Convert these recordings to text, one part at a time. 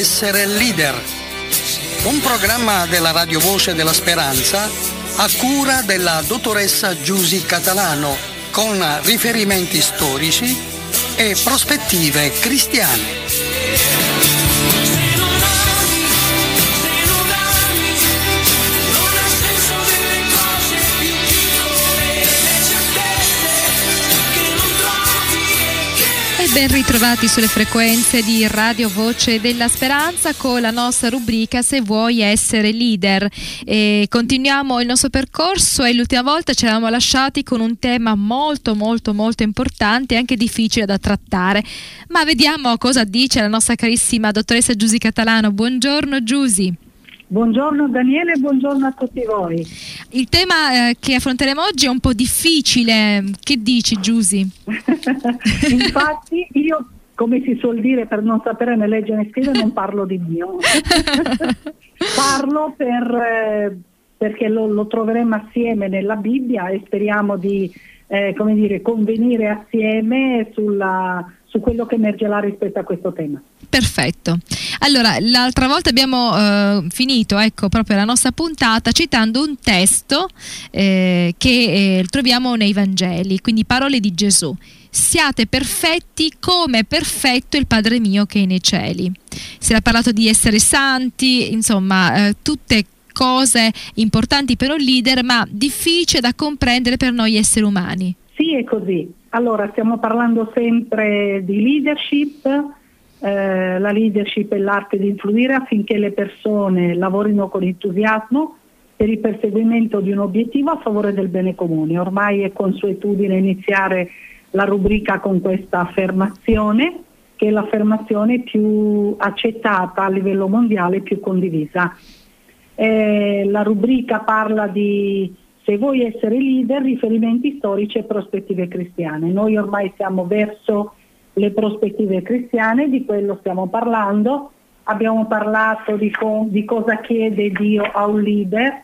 Essere leader. Un programma della Radio Voce della Speranza a cura della dottoressa Giusy Catalano con riferimenti storici e prospettive cristiane. Ben ritrovati sulle frequenze di Radio Voce della Speranza con la nostra rubrica Se vuoi essere leader. E continuiamo il nostro percorso e l'ultima volta ci eravamo lasciati con un tema molto molto molto importante e anche difficile da trattare. Ma vediamo cosa dice la nostra carissima dottoressa Giusy Catalano. Buongiorno Giusy. Buongiorno Daniele buongiorno a tutti voi. Il tema eh, che affronteremo oggi è un po' difficile, che dici Giusy? Infatti io, come si suol dire, per non sapere né leggere né scrivere non parlo di mio. parlo per, eh, perché lo, lo, troveremo assieme nella Bibbia e speriamo di eh, come dire, convenire assieme sulla, su quello che emergerà rispetto a questo tema. Perfetto. Allora, l'altra volta abbiamo eh, finito ecco, proprio la nostra puntata citando un testo eh, che eh, troviamo nei Vangeli, quindi parole di Gesù. Siate perfetti come è perfetto il Padre mio che è nei cieli. Si era parlato di essere santi, insomma, eh, tutte cose importanti per un leader, ma difficili da comprendere per noi esseri umani. Sì, è così. Allora, stiamo parlando sempre di leadership, eh, la leadership è l'arte di influire affinché le persone lavorino con entusiasmo per il perseguimento di un obiettivo a favore del bene comune. Ormai è consuetudine iniziare la rubrica con questa affermazione, che è l'affermazione più accettata a livello mondiale, più condivisa. Eh, la rubrica parla di se vuoi essere leader, riferimenti storici e prospettive cristiane. Noi ormai siamo verso le prospettive cristiane, di quello stiamo parlando. Abbiamo parlato di, co- di cosa chiede Dio a un leader,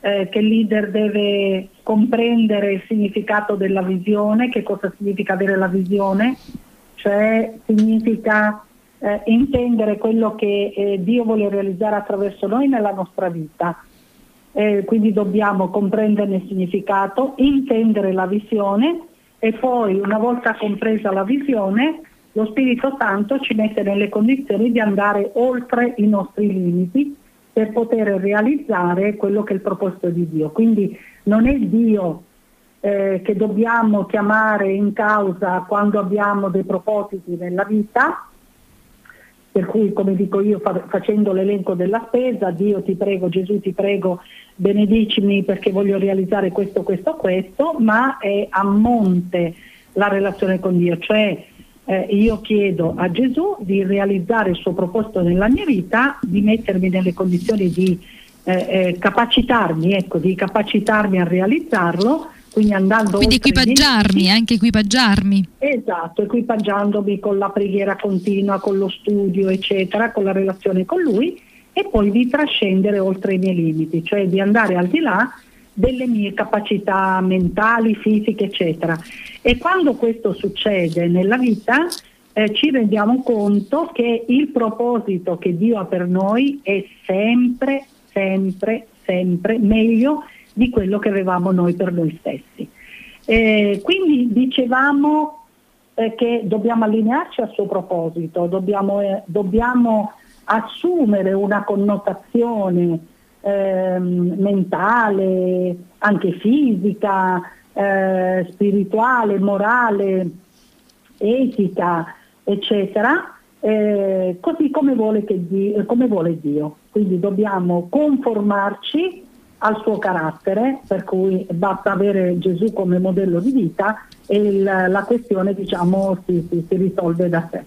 eh, che il leader deve comprendere il significato della visione, che cosa significa avere la visione, cioè significa eh, intendere quello che eh, Dio vuole realizzare attraverso noi nella nostra vita. Eh, quindi dobbiamo comprenderne il significato, intendere la visione e poi una volta compresa la visione lo Spirito Santo ci mette nelle condizioni di andare oltre i nostri limiti per poter realizzare quello che è il proposito di Dio. Quindi non è Dio eh, che dobbiamo chiamare in causa quando abbiamo dei propositi nella vita, per cui come dico io fa- facendo l'elenco della spesa, Dio ti prego, Gesù ti prego, benedicimi perché voglio realizzare questo, questo, questo, ma è a monte la relazione con Dio, cioè eh, io chiedo a Gesù di realizzare il suo proposito nella mia vita, di mettermi nelle condizioni di eh, eh, capacitarmi, ecco, di capacitarmi a realizzarlo, quindi andando Quindi equipaggiarmi, anche equipaggiarmi. Esatto, equipaggiandomi con la preghiera continua, con lo studio, eccetera, con la relazione con lui e poi di trascendere oltre i miei limiti, cioè di andare al di là delle mie capacità mentali, fisiche, eccetera. E quando questo succede nella vita eh, ci rendiamo conto che il proposito che Dio ha per noi è sempre, sempre, sempre meglio di quello che avevamo noi per noi stessi. Eh, quindi dicevamo eh, che dobbiamo allinearci al suo proposito, dobbiamo, eh, dobbiamo assumere una connotazione ehm, mentale, anche fisica, eh, spirituale, morale, etica, eccetera, eh, così come vuole, Dio, come vuole Dio. Quindi dobbiamo conformarci al suo carattere, per cui basta avere Gesù come modello di vita e il, la questione diciamo, si, si, si risolve da sé.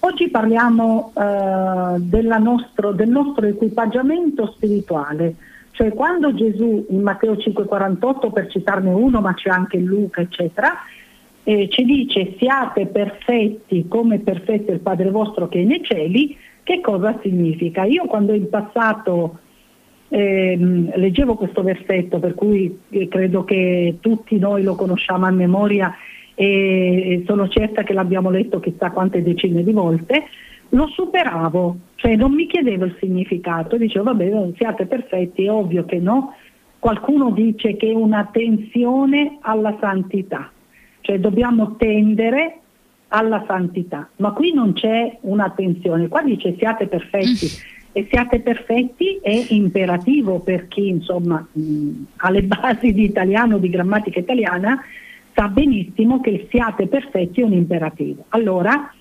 Oggi parliamo eh, nostro, del nostro equipaggiamento spirituale, cioè quando Gesù in Matteo 5,48, per citarne uno, ma c'è anche Luca, eccetera, eh, ci dice siate perfetti come perfetto il Padre vostro che è nei cieli, che cosa significa? Io quando in passato eh, leggevo questo versetto, per cui eh, credo che tutti noi lo conosciamo a memoria e sono certa che l'abbiamo letto chissà quante decine di volte, lo superavo, cioè non mi chiedevo il significato, dicevo vabbè siate perfetti, è ovvio che no. Qualcuno dice che è una tensione alla santità, cioè dobbiamo tendere alla santità, ma qui non c'è una tensione, qua dice siate perfetti. E siate perfetti è imperativo per chi insomma mh, ha le basi di italiano, di grammatica italiana, sa benissimo che siate perfetti è un imperativo. Allora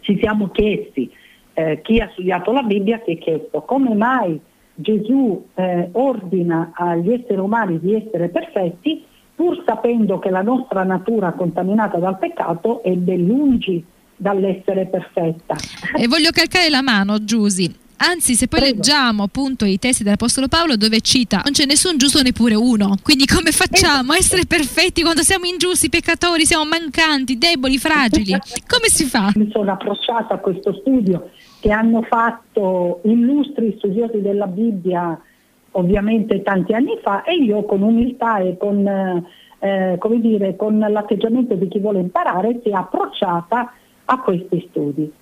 ci siamo chiesti, eh, chi ha studiato la Bibbia si è chiesto come mai Gesù eh, ordina agli esseri umani di essere perfetti pur sapendo che la nostra natura contaminata dal peccato è ben lungi dall'essere perfetta. E voglio calcare la mano, Giusy. Anzi, se poi Prego. leggiamo appunto i testi dell'Apostolo Paolo dove cita non c'è nessun giusto neppure uno. Quindi come facciamo a essere perfetti quando siamo ingiusti, peccatori, siamo mancanti, deboli, fragili? Come si fa? Mi sono approcciata a questo studio che hanno fatto illustri studiosi della Bibbia ovviamente tanti anni fa e io con umiltà e con, eh, come dire, con l'atteggiamento di chi vuole imparare si è approcciata a questi studi.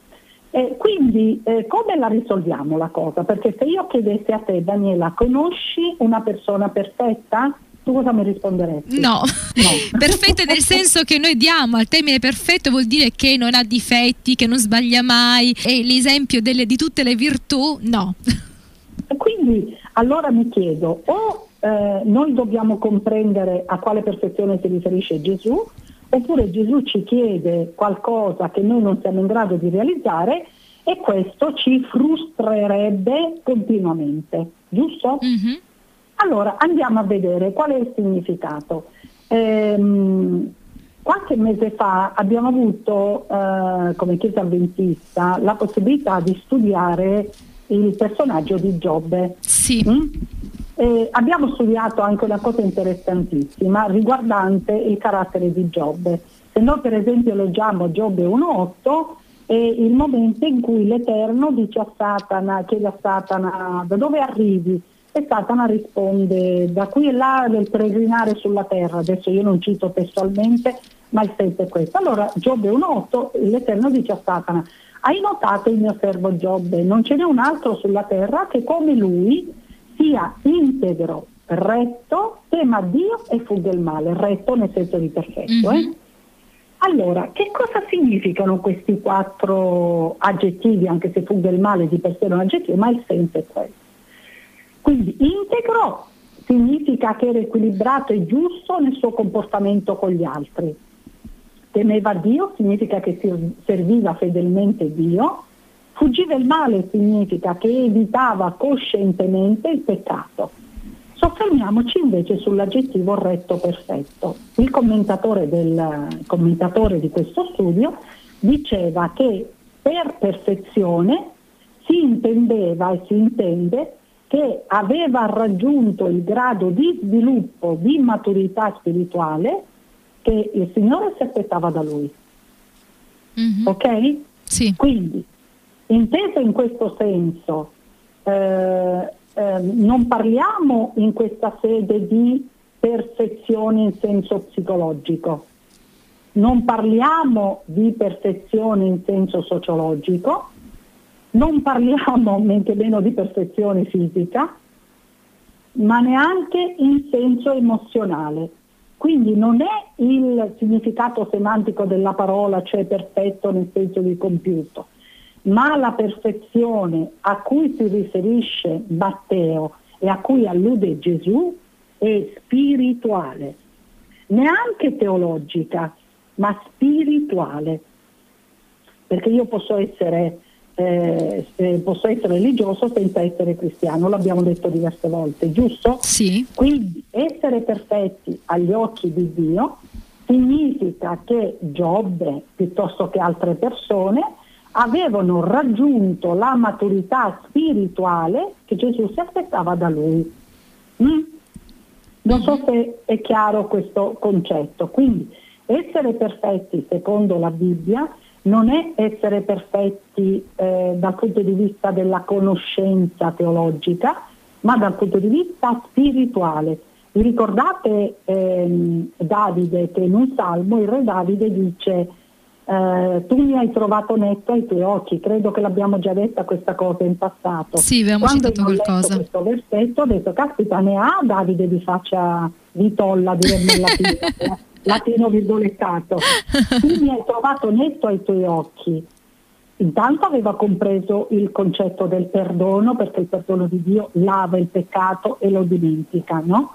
Eh, quindi eh, come la risolviamo la cosa? Perché se io chiedessi a te, Daniela, conosci una persona perfetta? Tu cosa mi risponderesti? No, no. perfetta nel senso che noi diamo al termine perfetto vuol dire che non ha difetti, che non sbaglia mai, è l'esempio delle, di tutte le virtù? No. Quindi allora mi chiedo, o eh, noi dobbiamo comprendere a quale perfezione si riferisce Gesù, oppure Gesù ci chiede qualcosa che noi non siamo in grado di realizzare e questo ci frustrerebbe continuamente, giusto? Mm-hmm. Allora andiamo a vedere qual è il significato. Ehm, qualche mese fa abbiamo avuto eh, come Chiesa Adventista la possibilità di studiare il personaggio di Giobbe. Sì. Mm? Eh, abbiamo studiato anche una cosa interessantissima riguardante il carattere di Giobbe. Se noi per esempio leggiamo Giobbe 1.8 è il momento in cui l'Eterno dice a Satana, chiede a Satana da dove arrivi e Satana risponde da qui e là del peregrinare sulla terra, adesso io non cito testualmente ma il senso è questo. Allora Giobbe 1.8 l'Eterno dice a Satana hai notato il mio servo Giobbe, non ce n'è un altro sulla terra che come lui sia integro, retto, tema Dio e fugge il male, retto nel senso di perfetto. Mm-hmm. Eh? Allora, che cosa significano questi quattro aggettivi, anche se fugge il male di per sé è un aggettivo, ma il senso è questo. Quindi integro significa che era equilibrato e giusto nel suo comportamento con gli altri. Temeva Dio significa che serviva fedelmente Dio Fuggiva il male significa che evitava coscientemente il peccato. Soffermiamoci invece sull'aggettivo retto perfetto. Il commentatore, del, il commentatore di questo studio diceva che per perfezione si intendeva e si intende che aveva raggiunto il grado di sviluppo, di maturità spirituale che il Signore si aspettava da lui. Mm-hmm. Ok? Sì. Quindi Inteso in questo senso, eh, eh, non parliamo in questa sede di perfezione in senso psicologico, non parliamo di perfezione in senso sociologico, non parliamo men che meno di perfezione fisica, ma neanche in senso emozionale. Quindi non è il significato semantico della parola, cioè perfetto nel senso di compiuto, ma la perfezione a cui si riferisce Matteo e a cui allude Gesù è spirituale, neanche teologica, ma spirituale. Perché io posso essere, eh, posso essere religioso senza essere cristiano, l'abbiamo detto diverse volte, giusto? Sì. Quindi essere perfetti agli occhi di Dio significa che Giobbe, piuttosto che altre persone, avevano raggiunto la maturità spirituale che Gesù si aspettava da lui. Mm? Non so se è chiaro questo concetto. Quindi essere perfetti secondo la Bibbia non è essere perfetti eh, dal punto di vista della conoscenza teologica, ma dal punto di vista spirituale. Vi ricordate ehm, Davide che in un salmo il re Davide dice eh, tu mi hai trovato netto ai tuoi occhi, credo che l'abbiamo già detta questa cosa in passato. Sì, abbiamo Quando citato qualcosa. questo versetto ho detto, caspita, ne ha Davide di faccia di tolla, diremmo in latino, latino virgolettato. Tu mi hai trovato netto ai tuoi occhi. Intanto aveva compreso il concetto del perdono, perché il perdono di Dio lava il peccato e lo dimentica, no?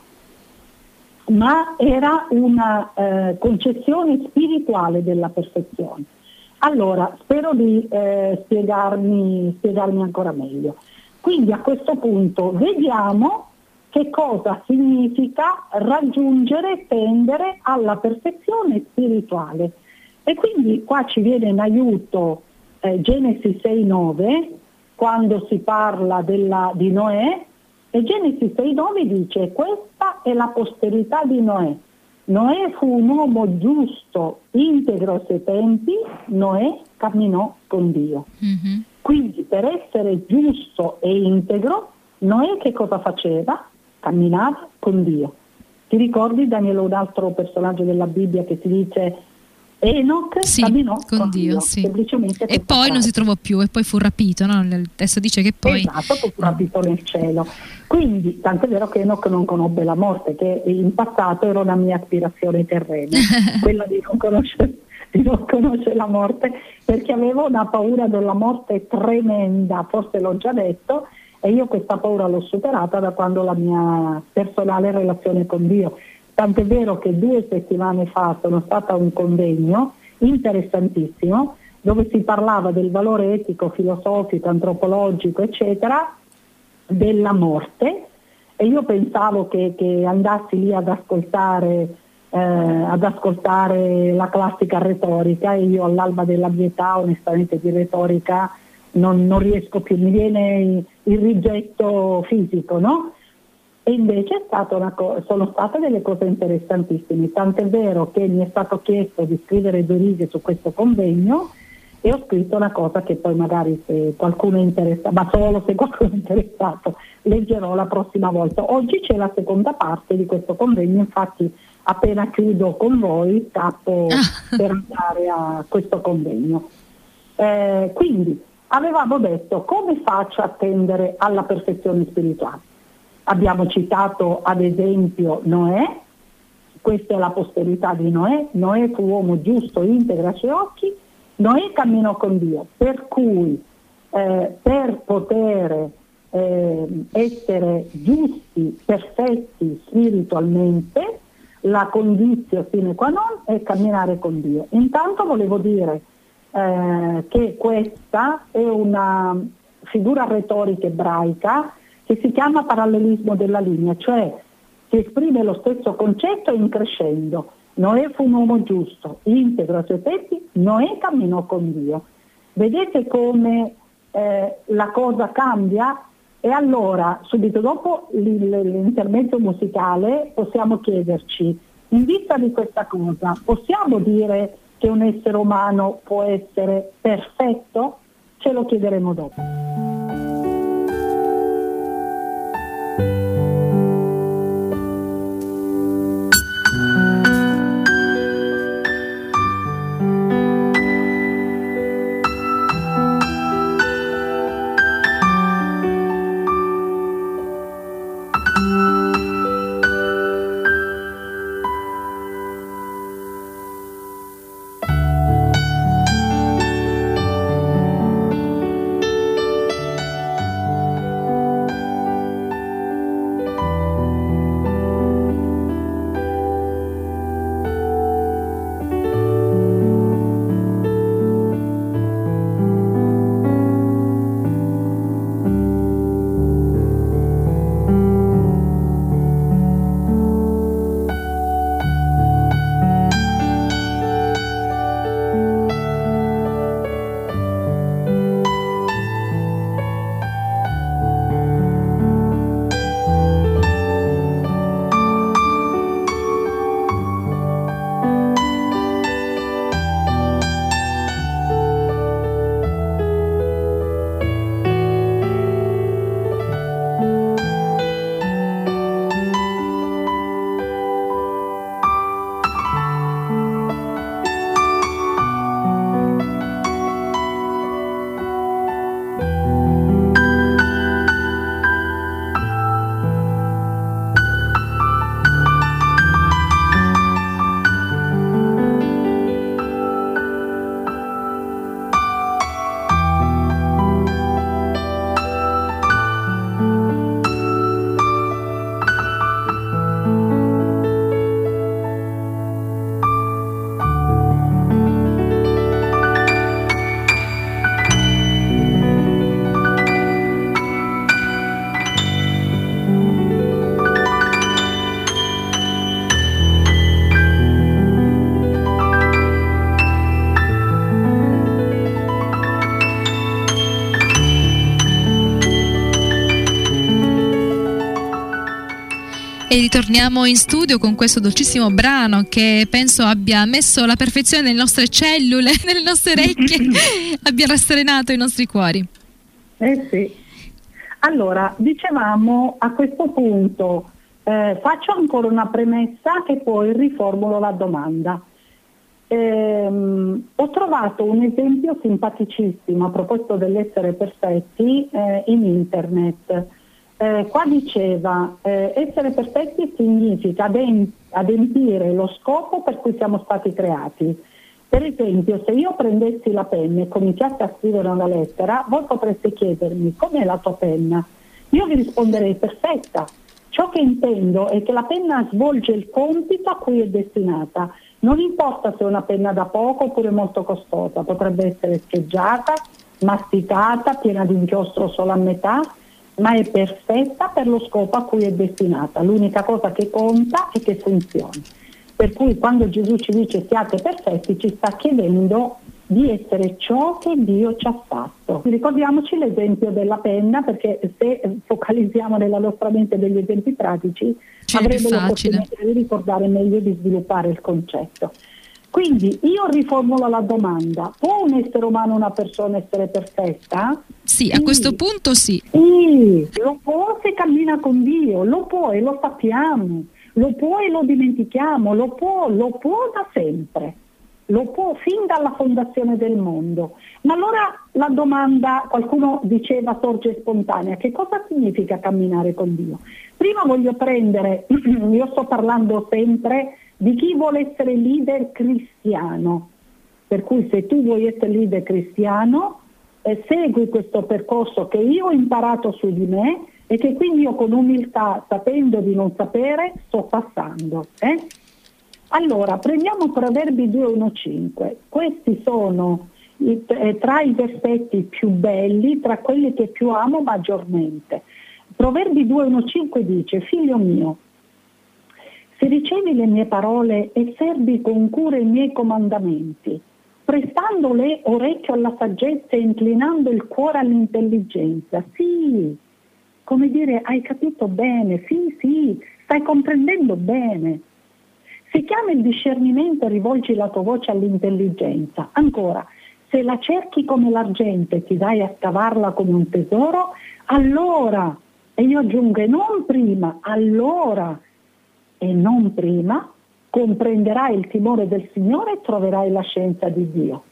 Ma era una eh, concezione spirituale della perfezione. Allora, spero di eh, spiegarmi, spiegarmi ancora meglio. Quindi a questo punto vediamo che cosa significa raggiungere, tendere alla perfezione spirituale. E quindi qua ci viene in aiuto eh, Genesi 6.9, quando si parla della, di Noè, e Genesi 6.9 dice questa è la posterità di Noè. Noè fu un uomo giusto, integro suoi tempi, Noè camminò con Dio. Mm-hmm. Quindi per essere giusto e integro, Noè che cosa faceva? Camminava con Dio. Ti ricordi Daniele un altro personaggio della Bibbia che si dice Enoch Sì, camminò con Dio, sì. semplicemente E poi non passare. si trovò più e poi fu rapito, no? Il testo dice che poi... Esatto, fu rapito nel cielo. Quindi, tant'è vero che Enoch non conobbe la morte, che in passato era una mia aspirazione terrena, quella di non, conoscere, di non conoscere la morte, perché avevo una paura della morte tremenda, forse l'ho già detto, e io questa paura l'ho superata da quando la mia personale relazione con Dio. Tant'è vero che due settimane fa sono stata a un convegno interessantissimo dove si parlava del valore etico, filosofico, antropologico, eccetera, della morte e io pensavo che, che andassi lì ad ascoltare, eh, ad ascoltare la classica retorica e io all'alba della mia età onestamente di retorica non, non riesco più, mi viene il, il rigetto fisico, no? E invece è stata una co- sono state delle cose interessantissime, tant'è vero che mi è stato chiesto di scrivere due righe su questo convegno e ho scritto una cosa che poi magari se qualcuno è interessato, ma solo se qualcuno è interessato, leggerò la prossima volta. Oggi c'è la seconda parte di questo convegno, infatti appena chiudo con voi scappo Ah. per andare a questo convegno. Eh, quindi avevamo detto come faccio a tendere alla perfezione spirituale. Abbiamo citato ad esempio Noè, questa è la posterità di Noè, Noè fu uomo giusto, integro ai suoi occhi, Noè camminò con Dio, per cui eh, per poter eh, essere giusti, perfetti spiritualmente, la condizione sine qua non è camminare con Dio. Intanto volevo dire eh, che questa è una figura retorica ebraica che si chiama parallelismo della linea, cioè si esprime lo stesso concetto in crescendo. Noè fu un uomo giusto, integro ai suoi tempi, Noè camminò con Dio. Vedete come eh, la cosa cambia? E allora, subito dopo l- l'intermezzo musicale, possiamo chiederci, in vista di questa cosa, possiamo dire che un essere umano può essere perfetto? Ce lo chiederemo dopo. E ritorniamo in studio con questo dolcissimo brano che penso abbia messo la perfezione nelle nostre cellule, nelle nostre orecchie, abbia rasserenato i nostri cuori. Eh sì. Allora, dicevamo a questo punto, eh, faccio ancora una premessa e poi riformulo la domanda. Eh, ho trovato un esempio simpaticissimo a proposito dell'essere perfetti eh, in internet. Eh, qua diceva eh, essere perfetti significa adempire lo scopo per cui siamo stati creati. Per esempio, se io prendessi la penna e cominciassi a scrivere una lettera, voi potreste chiedermi com'è la tua penna? Io vi risponderei perfetta. Ciò che intendo è che la penna svolge il compito a cui è destinata. Non importa se è una penna da poco oppure molto costosa, potrebbe essere scheggiata, masticata, piena di inchiostro solo a metà, ma è perfetta per lo scopo a cui è destinata. L'unica cosa che conta è che funzioni. Per cui quando Gesù ci dice siate perfetti ci sta chiedendo di essere ciò che Dio ci ha fatto. Ricordiamoci l'esempio della penna perché se focalizziamo nella nostra mente degli esempi pratici C'è avremo l'opportunità di ricordare meglio e di sviluppare il concetto. Quindi io riformulo la domanda, può un essere umano, una persona essere perfetta? Sì, a questo punto sì. Sì, lo può se cammina con Dio, lo può e lo sappiamo, lo può e lo dimentichiamo, lo può, lo può da sempre, lo può fin dalla fondazione del mondo. Ma allora la domanda, qualcuno diceva sorge spontanea, che cosa significa camminare con Dio? Prima voglio prendere, io sto parlando sempre di chi vuole essere leader cristiano. Per cui se tu vuoi essere leader cristiano, eh, segui questo percorso che io ho imparato su di me e che quindi io con umiltà, sapendo di non sapere, sto passando. Eh? Allora, prendiamo Proverbi 2.1.5. Questi sono i, eh, tra i versetti più belli, tra quelli che più amo maggiormente. Proverbi 2.1.5 dice, figlio mio, se ricevi le mie parole e servi con cura i miei comandamenti, prestando le orecchio alla saggezza e inclinando il cuore all'intelligenza, sì, come dire, hai capito bene, sì, sì, stai comprendendo bene. Se chiami il discernimento e rivolgi la tua voce all'intelligenza, ancora, se la cerchi come l'argento e ti dai a scavarla come un tesoro, allora, e io aggiungo non prima, allora e non prima, comprenderai il timore del Signore e troverai la scienza di Dio.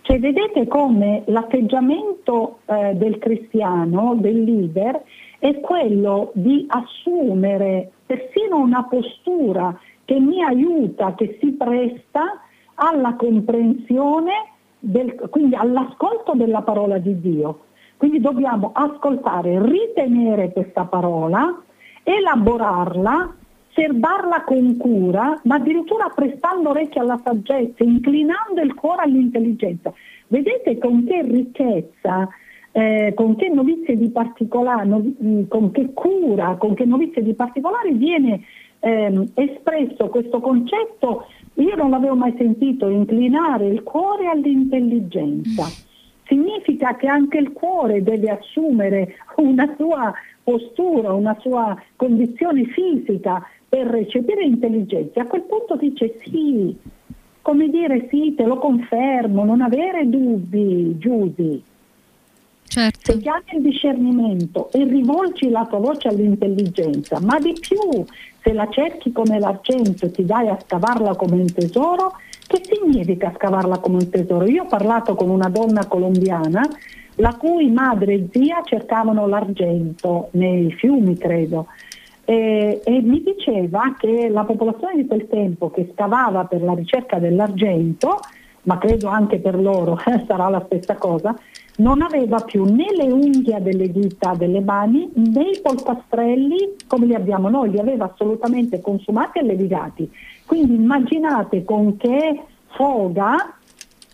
Cioè vedete come l'atteggiamento eh, del cristiano, del leader, è quello di assumere persino una postura che mi aiuta, che si presta alla comprensione, del, quindi all'ascolto della parola di Dio. Quindi dobbiamo ascoltare, ritenere questa parola, elaborarla serbarla con cura, ma addirittura prestando orecchio alla saggezza, inclinando il cuore all'intelligenza. Vedete con che ricchezza, eh, con che novizie di particolare, mm, con che cura, con che novizie di particolare viene eh, espresso questo concetto, io non l'avevo mai sentito, inclinare il cuore all'intelligenza. Significa che anche il cuore deve assumere una sua postura, una sua condizione fisica per recepire intelligenza, a quel punto dice sì, come dire sì, te lo confermo, non avere dubbi, Giusy. Certo. Se chiami il discernimento e rivolgi la tua voce all'intelligenza, ma di più, se la cerchi come l'argento e ti dai a scavarla come un tesoro, che significa scavarla come un tesoro? Io ho parlato con una donna colombiana la cui madre e zia cercavano l'argento nei fiumi, credo, e, e, mi diceva che la popolazione di quel tempo che scavava per la ricerca dell'argento, ma credo anche per loro sarà la stessa cosa, non aveva più né le unghie delle dita delle mani né i polpastrelli come li abbiamo noi, li aveva assolutamente consumati e levigati. Quindi immaginate con che foga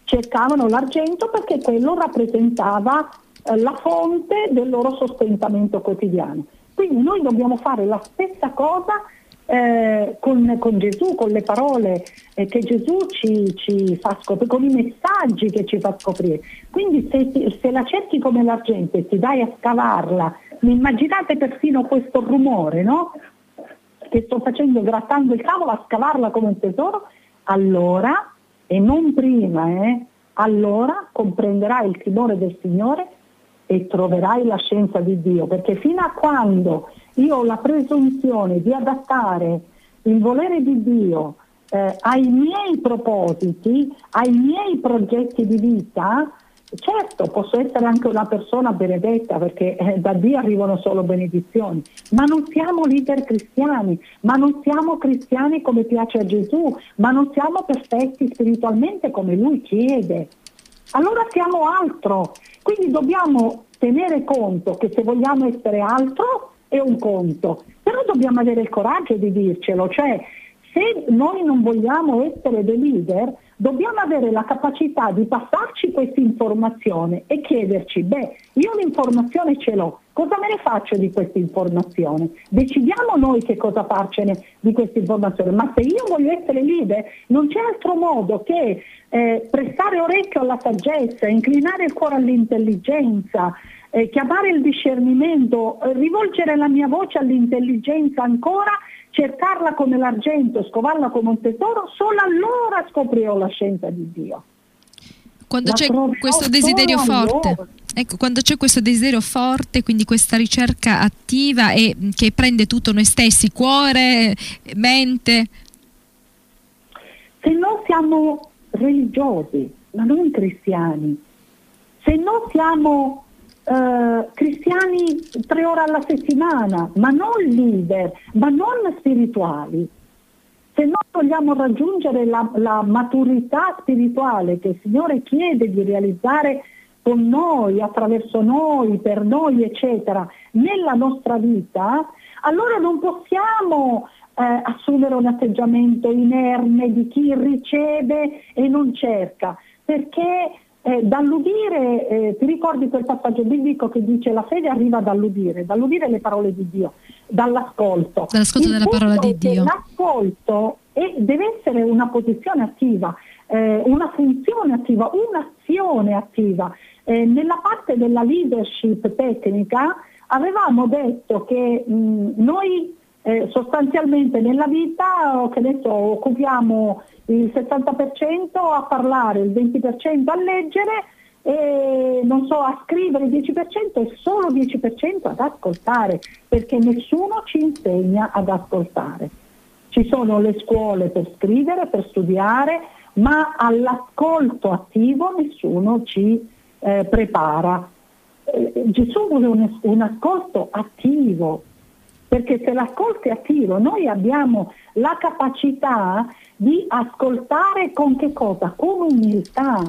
cercavano l'argento perché quello rappresentava eh, la fonte del loro sostentamento quotidiano. Quindi noi dobbiamo fare la stessa cosa eh, con, con, Gesù, con le parole eh, che Gesù ci, ci, fa scoprire, con i messaggi che ci fa scoprire. Quindi se, se la cerchi come l'argento e ti dai a scavarla, immaginate persino questo rumore, no? che sto facendo grattando il cavolo a scavarla come un tesoro, allora, e non prima, eh, allora comprenderai il timore del Signore e troverai la scienza di Dio, perché fino a quando io ho la presunzione di adattare il volere di Dio eh, ai miei propositi, ai miei progetti di vita, certo posso essere anche una persona benedetta perché eh, da Dio arrivano solo benedizioni, ma non siamo leader cristiani, ma non siamo cristiani come piace a Gesù, ma non siamo perfetti spiritualmente come Lui chiede. Allora siamo altro, quindi dobbiamo tenere conto che se vogliamo essere altro è un conto, però dobbiamo avere il coraggio di dircelo, cioè se noi non vogliamo essere dei leader, dobbiamo avere la capacità di passarci questa informazione e chiederci, beh, io l'informazione ce l'ho, cosa me ne faccio di questa informazione? Decidiamo noi che cosa farcene di questa informazione, ma se io voglio essere leader non c'è altro modo che eh, prestare orecchio alla saggezza, inclinare il cuore all'intelligenza, eh, chiamare il discernimento, eh, rivolgere la mia voce all'intelligenza ancora, cercarla come l'argento, scovarla come un tesoro, solo allora scoprirò la scienza di Dio. Quando la c'è questo desiderio forte. Ecco, quando c'è questo desiderio forte, quindi questa ricerca attiva e che prende tutto noi stessi, cuore, mente. Se non siamo religiosi, ma non cristiani, se non siamo eh, cristiani tre ore alla settimana, ma non leader, ma non spirituali. Se noi vogliamo raggiungere la, la maturità spirituale che il Signore chiede di realizzare con noi, attraverso noi, per noi, eccetera, nella nostra vita, allora non possiamo eh, assumere un atteggiamento inerme di chi riceve e non cerca, perché eh, dall'udire, eh, ti ricordi quel passaggio biblico che dice la fede arriva dall'udire, dall'udire le parole di Dio, dall'ascolto. Dall'ascolto Il della parola di Dio. L'ascolto è, deve essere una posizione attiva, eh, una funzione attiva, un'azione attiva. Eh, nella parte della leadership tecnica avevamo detto che mh, noi eh, sostanzialmente nella vita adesso occupiamo il 70% a parlare, il 20% a leggere e non so, a scrivere il 10% e solo il 10% ad ascoltare, perché nessuno ci insegna ad ascoltare. Ci sono le scuole per scrivere, per studiare, ma all'ascolto attivo nessuno ci eh, prepara. Eh, Gesù vuole un, un ascolto attivo, perché se l'ascolto è attivo noi abbiamo la capacità di ascoltare con che cosa? Con umiltà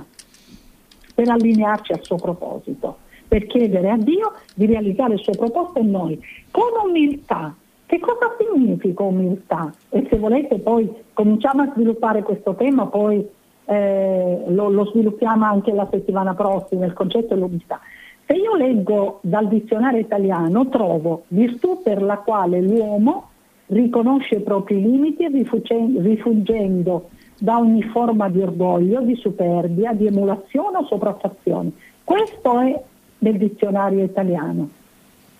per allinearci al suo proposito, per chiedere a Dio di realizzare il suo proposito in noi. Con umiltà. Che cosa significa umiltà? E se volete poi cominciamo a sviluppare questo tema, poi eh, lo, lo sviluppiamo anche la settimana prossima, il concetto dell'umiltà. Se io leggo dal dizionario italiano trovo virtù per la quale l'uomo riconosce i propri limiti rifuggendo da ogni forma di orgoglio, di superbia, di emulazione o sopraffazione. Questo è nel dizionario italiano.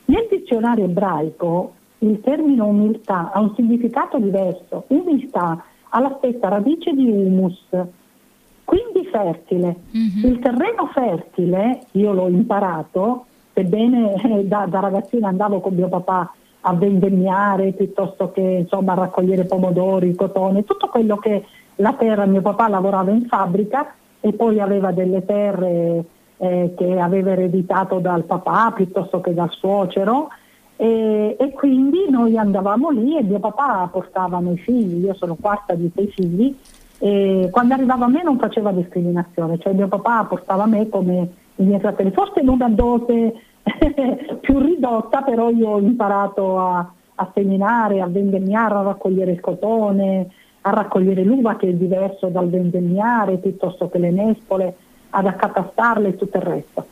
Nel dizionario ebraico il termine umiltà ha un significato diverso. Umiltà ha la stessa radice di humus, quindi fertile. Mm-hmm. Il terreno fertile, io l'ho imparato, sebbene eh, da, da, ragazzina andavo con mio papà a vendemmiare piuttosto che insomma, a raccogliere pomodori, cotone, tutto quello che la terra, mio papà lavorava in fabbrica e poi aveva delle terre eh, che aveva ereditato dal papà piuttosto che dal suocero e, e, quindi noi andavamo lì e mio papà portava i figli, io sono quarta di sei figli e quando arrivava a me non faceva discriminazione, cioè mio papà portava me come i miei fratelli, forse in una dose più ridotta, però io ho imparato a, a seminare, a vendemmiare, a raccogliere il cotone, a raccogliere l'uva che è diverso dal vendemmiare piuttosto che le nespole, ad accatastarle e tutto il resto.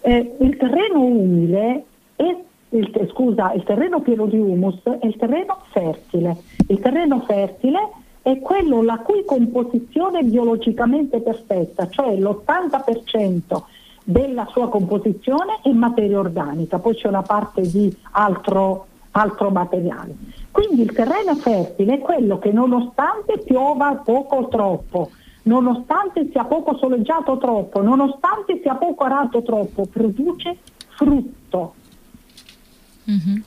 Eh, il terreno umile è il, scusa, il terreno pieno di humus è il terreno fertile. Il terreno fertile è quello la cui composizione è biologicamente perfetta, cioè l'80% della sua composizione è materia organica, poi c'è una parte di altro, altro materiale. Quindi il terreno fertile è quello che nonostante piova poco o troppo, nonostante sia poco soleggiato troppo, nonostante sia poco arato troppo, produce frutto. Mm-hmm.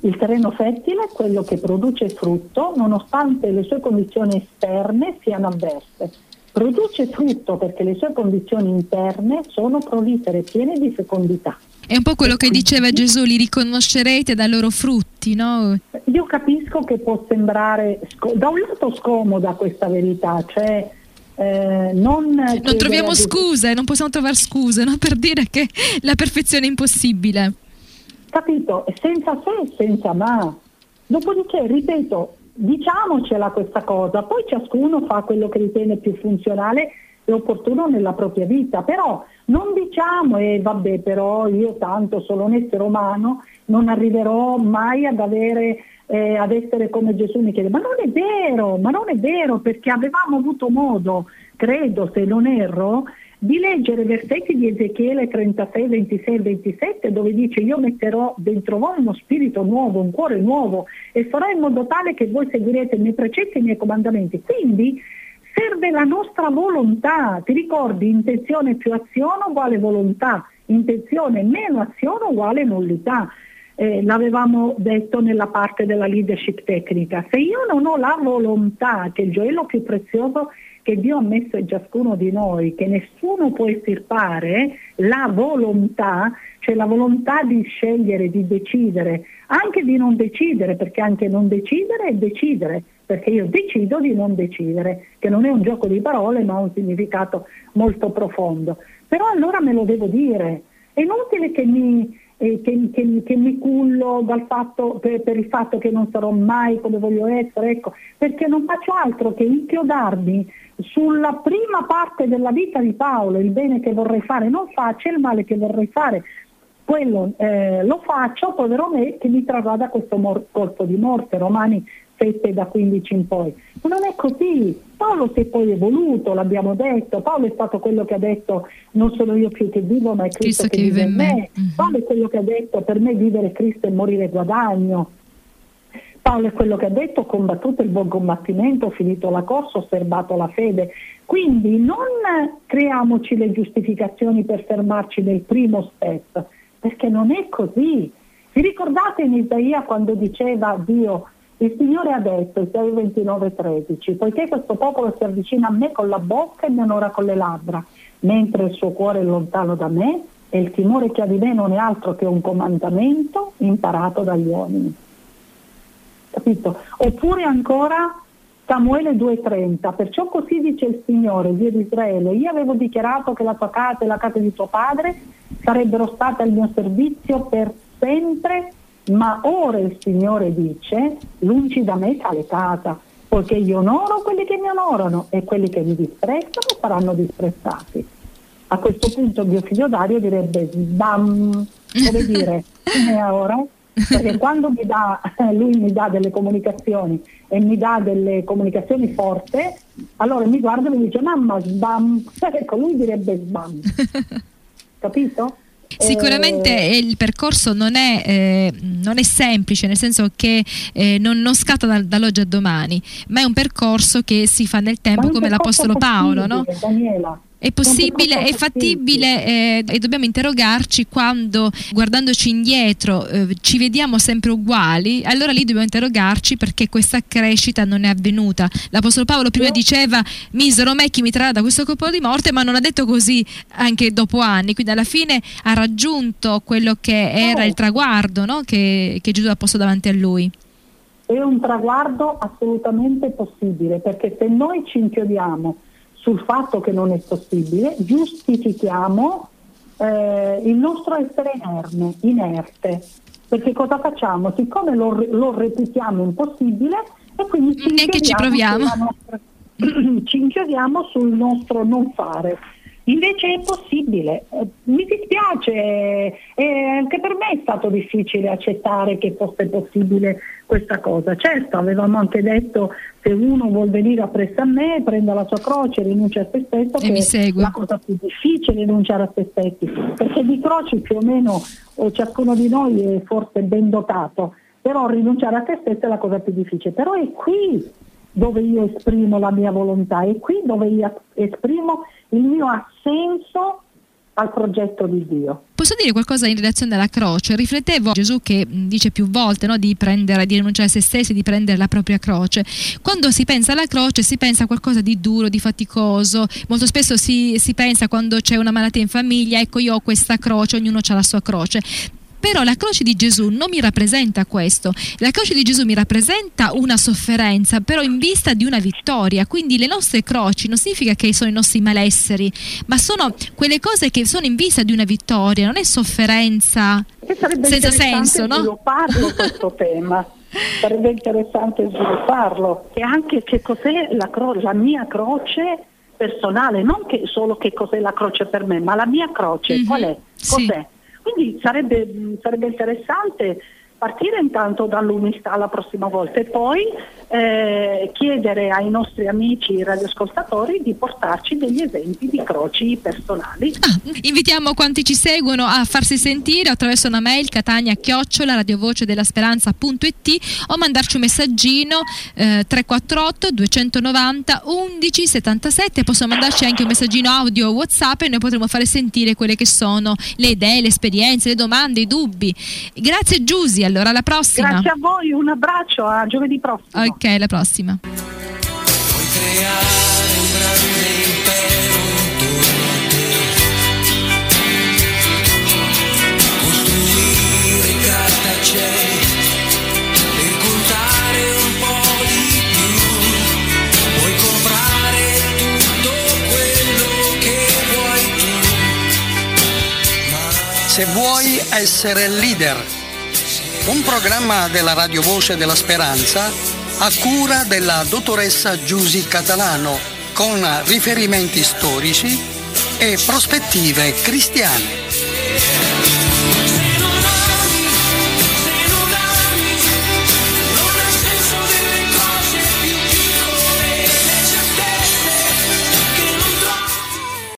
Il terreno fertile è quello che produce frutto nonostante le sue condizioni esterne siano avverse. Produce frutto perché le sue condizioni interne sono prolifere, piene di fecondità. È un po' quello che diceva Gesù, li riconoscerete dai loro frutti, no? Io capisco che può sembrare da un lato scomoda questa verità, cioè eh, non, non troviamo scuse, non possiamo trovare scuse no? per dire che la perfezione è impossibile. Capito? Senza se e senza ma. Dopodiché, ripeto, diciamocela questa cosa, poi ciascuno fa quello che ritiene più funzionale e opportuno nella propria vita, però non diciamo e eh, vabbè però io tanto sono un essere umano, non arriverò mai ad avere eh, ad essere come Gesù mi chiede, ma non è vero, ma non è vero perché avevamo avuto modo, credo se non erro, di leggere versetti di Ezechiele 36, 26 e 27 dove dice io metterò dentro voi uno spirito nuovo, un cuore nuovo e farò in modo tale che voi seguirete i miei precetti e i miei comandamenti. Quindi serve la nostra volontà. Ti ricordi intenzione più azione uguale volontà, intenzione meno azione uguale nullità. Eh, l'avevamo detto nella parte della leadership tecnica. Se io non ho la volontà, che è il gioiello più prezioso che Dio ha messo in ciascuno di noi, che nessuno può estirpare, la volontà, cioè la volontà di scegliere, di decidere, anche di non decidere, perché anche non decidere è decidere perché io decido di non decidere, che non è un gioco di parole ma ha un significato molto profondo. Però allora me lo devo dire, è inutile che mi, eh, che, che, che mi cullo fatto, per, per, il fatto che non sarò mai come voglio essere, ecco, perché non faccio altro che inchiodarmi sulla prima parte della vita di Paolo, il bene che vorrei fare non faccio, il male che vorrei fare quello eh, lo faccio, povero me che mi trarrà da questo mor- colpo di morte, Romani 7 da 15 in poi. Non è così. Paolo si è poi evoluto, l'abbiamo detto, Paolo è stato quello che ha detto non sono io più che vivo, ma è Cristo, Cristo che, vive in me. me. Mm-hmm. Paolo è quello che ha detto per me vivere Cristo e morire guadagno. Paolo è quello che ha detto ho combattuto il buon combattimento, ho finito la corsa, ho osservato la fede. Quindi non creiamoci le giustificazioni per fermarci nel primo step, perché non è così. Vi ricordate in Isaia quando diceva Dio il Signore ha detto, Isaia 29, 13, poiché questo popolo si avvicina a me con la bocca e mi onora con le labbra, mentre il suo cuore è lontano da me e il timore che ha di me non è altro che un comandamento imparato dagli uomini. Capito? Oppure ancora Samuele 2,30, perciò così dice il Signore, Dio di Israele, io avevo dichiarato che la tua casa e la casa di tuo padre sarebbero state al mio servizio per sempre ma ora il Signore dice, lungi da me tale casa, poiché io onoro quelli che mi onorano e quelli che mi disprezzano saranno disprezzati. A questo punto mio figlio Dario direbbe bam, come dire, come ora? Perché quando mi dà, lui mi dà delle comunicazioni e mi dà delle comunicazioni forti, allora mi guarda e mi dice mamma sbam, ecco lui direbbe sbam, capito? Sicuramente eh, il percorso non è, eh, non è, semplice, nel senso che eh, non, non, scatta da, dall'oggi a domani, ma è un percorso che si fa nel tempo come l'Apostolo Paolo. No? Daniela, è possibile, è fattibile eh, e dobbiamo interrogarci quando guardandoci indietro eh, ci vediamo sempre uguali, allora lì dobbiamo interrogarci perché questa crescita non è avvenuta. L'Apostolo Paolo prima diceva misero me chi mi trarrà da questo colpo di morte, ma non ha detto così anche dopo anni, quindi alla fine ha raggiunto quello che era il traguardo no? che, che Gesù ha posto davanti a lui. È un traguardo assolutamente possibile perché se noi ci inchiodiamo sul fatto che non è possibile, giustifichiamo eh, il nostro essere inerme, inerte. Perché cosa facciamo? Siccome lo, lo reputiamo impossibile e quindi ci ci proviamo. Nostra, ci inchiodiamo sul nostro non fare. Invece è possibile, eh, mi dispiace, eh, anche per me è stato difficile accettare che fosse possibile questa cosa. Certo, avevamo anche detto se uno vuol venire appresso a me, prenda la sua croce, rinuncia a se stesso, e che è la cosa più difficile rinunciare a se stessi, perché di croci più o meno o ciascuno di noi è forse ben dotato, però rinunciare a te stessa è la cosa più difficile, però è qui dove io esprimo la mia volontà, è qui dove io esprimo il mio assenso al progetto di Dio. Posso dire qualcosa in relazione alla croce? Riflettevo Gesù che dice più volte no, di, prendere, di rinunciare a se stessi, di prendere la propria croce. Quando si pensa alla croce si pensa a qualcosa di duro, di faticoso. Molto spesso si, si pensa quando c'è una malattia in famiglia, ecco io ho questa croce, ognuno ha la sua croce. Però la croce di Gesù non mi rappresenta questo, la croce di Gesù mi rappresenta una sofferenza, però in vista di una vittoria, quindi le nostre croci non significa che sono i nostri malesseri, ma sono quelle cose che sono in vista di una vittoria, non è sofferenza senza senso, no? svilupparlo questo tema. Sarebbe interessante svilupparlo e anche che cos'è la, cro- la mia croce personale, non che solo che cos'è la croce per me, ma la mia croce, mm-hmm. qual è? Cos'è? Sì. Quindi sarebbe, sarebbe interessante partire intanto dall'umiltà la prossima volta e poi eh, chiedere ai nostri amici radioascoltatori di portarci degli esempi di croci personali. Ah, invitiamo quanti ci seguono a farsi sentire attraverso una mail catania chiocciola radiovoce della speranza.it o mandarci un messaggino eh, 348 290 11 77 possono mandarci anche un messaggino audio whatsapp e noi potremo fare sentire quelle che sono le idee, le esperienze, le domande, i dubbi. Grazie Giusi, allora alla prossima. Grazie a voi, un abbraccio, a giovedì prossimo. Ok, alla prossima. Puoi creare un grande impero intorno a te. Costruire grattacieli per contare un po' di più. Puoi comprare tutto quello che vuoi tu. Ma Se vuoi essere leader, un programma della Radio Voce della Speranza a cura della dottoressa Giusy Catalano con riferimenti storici e prospettive cristiane.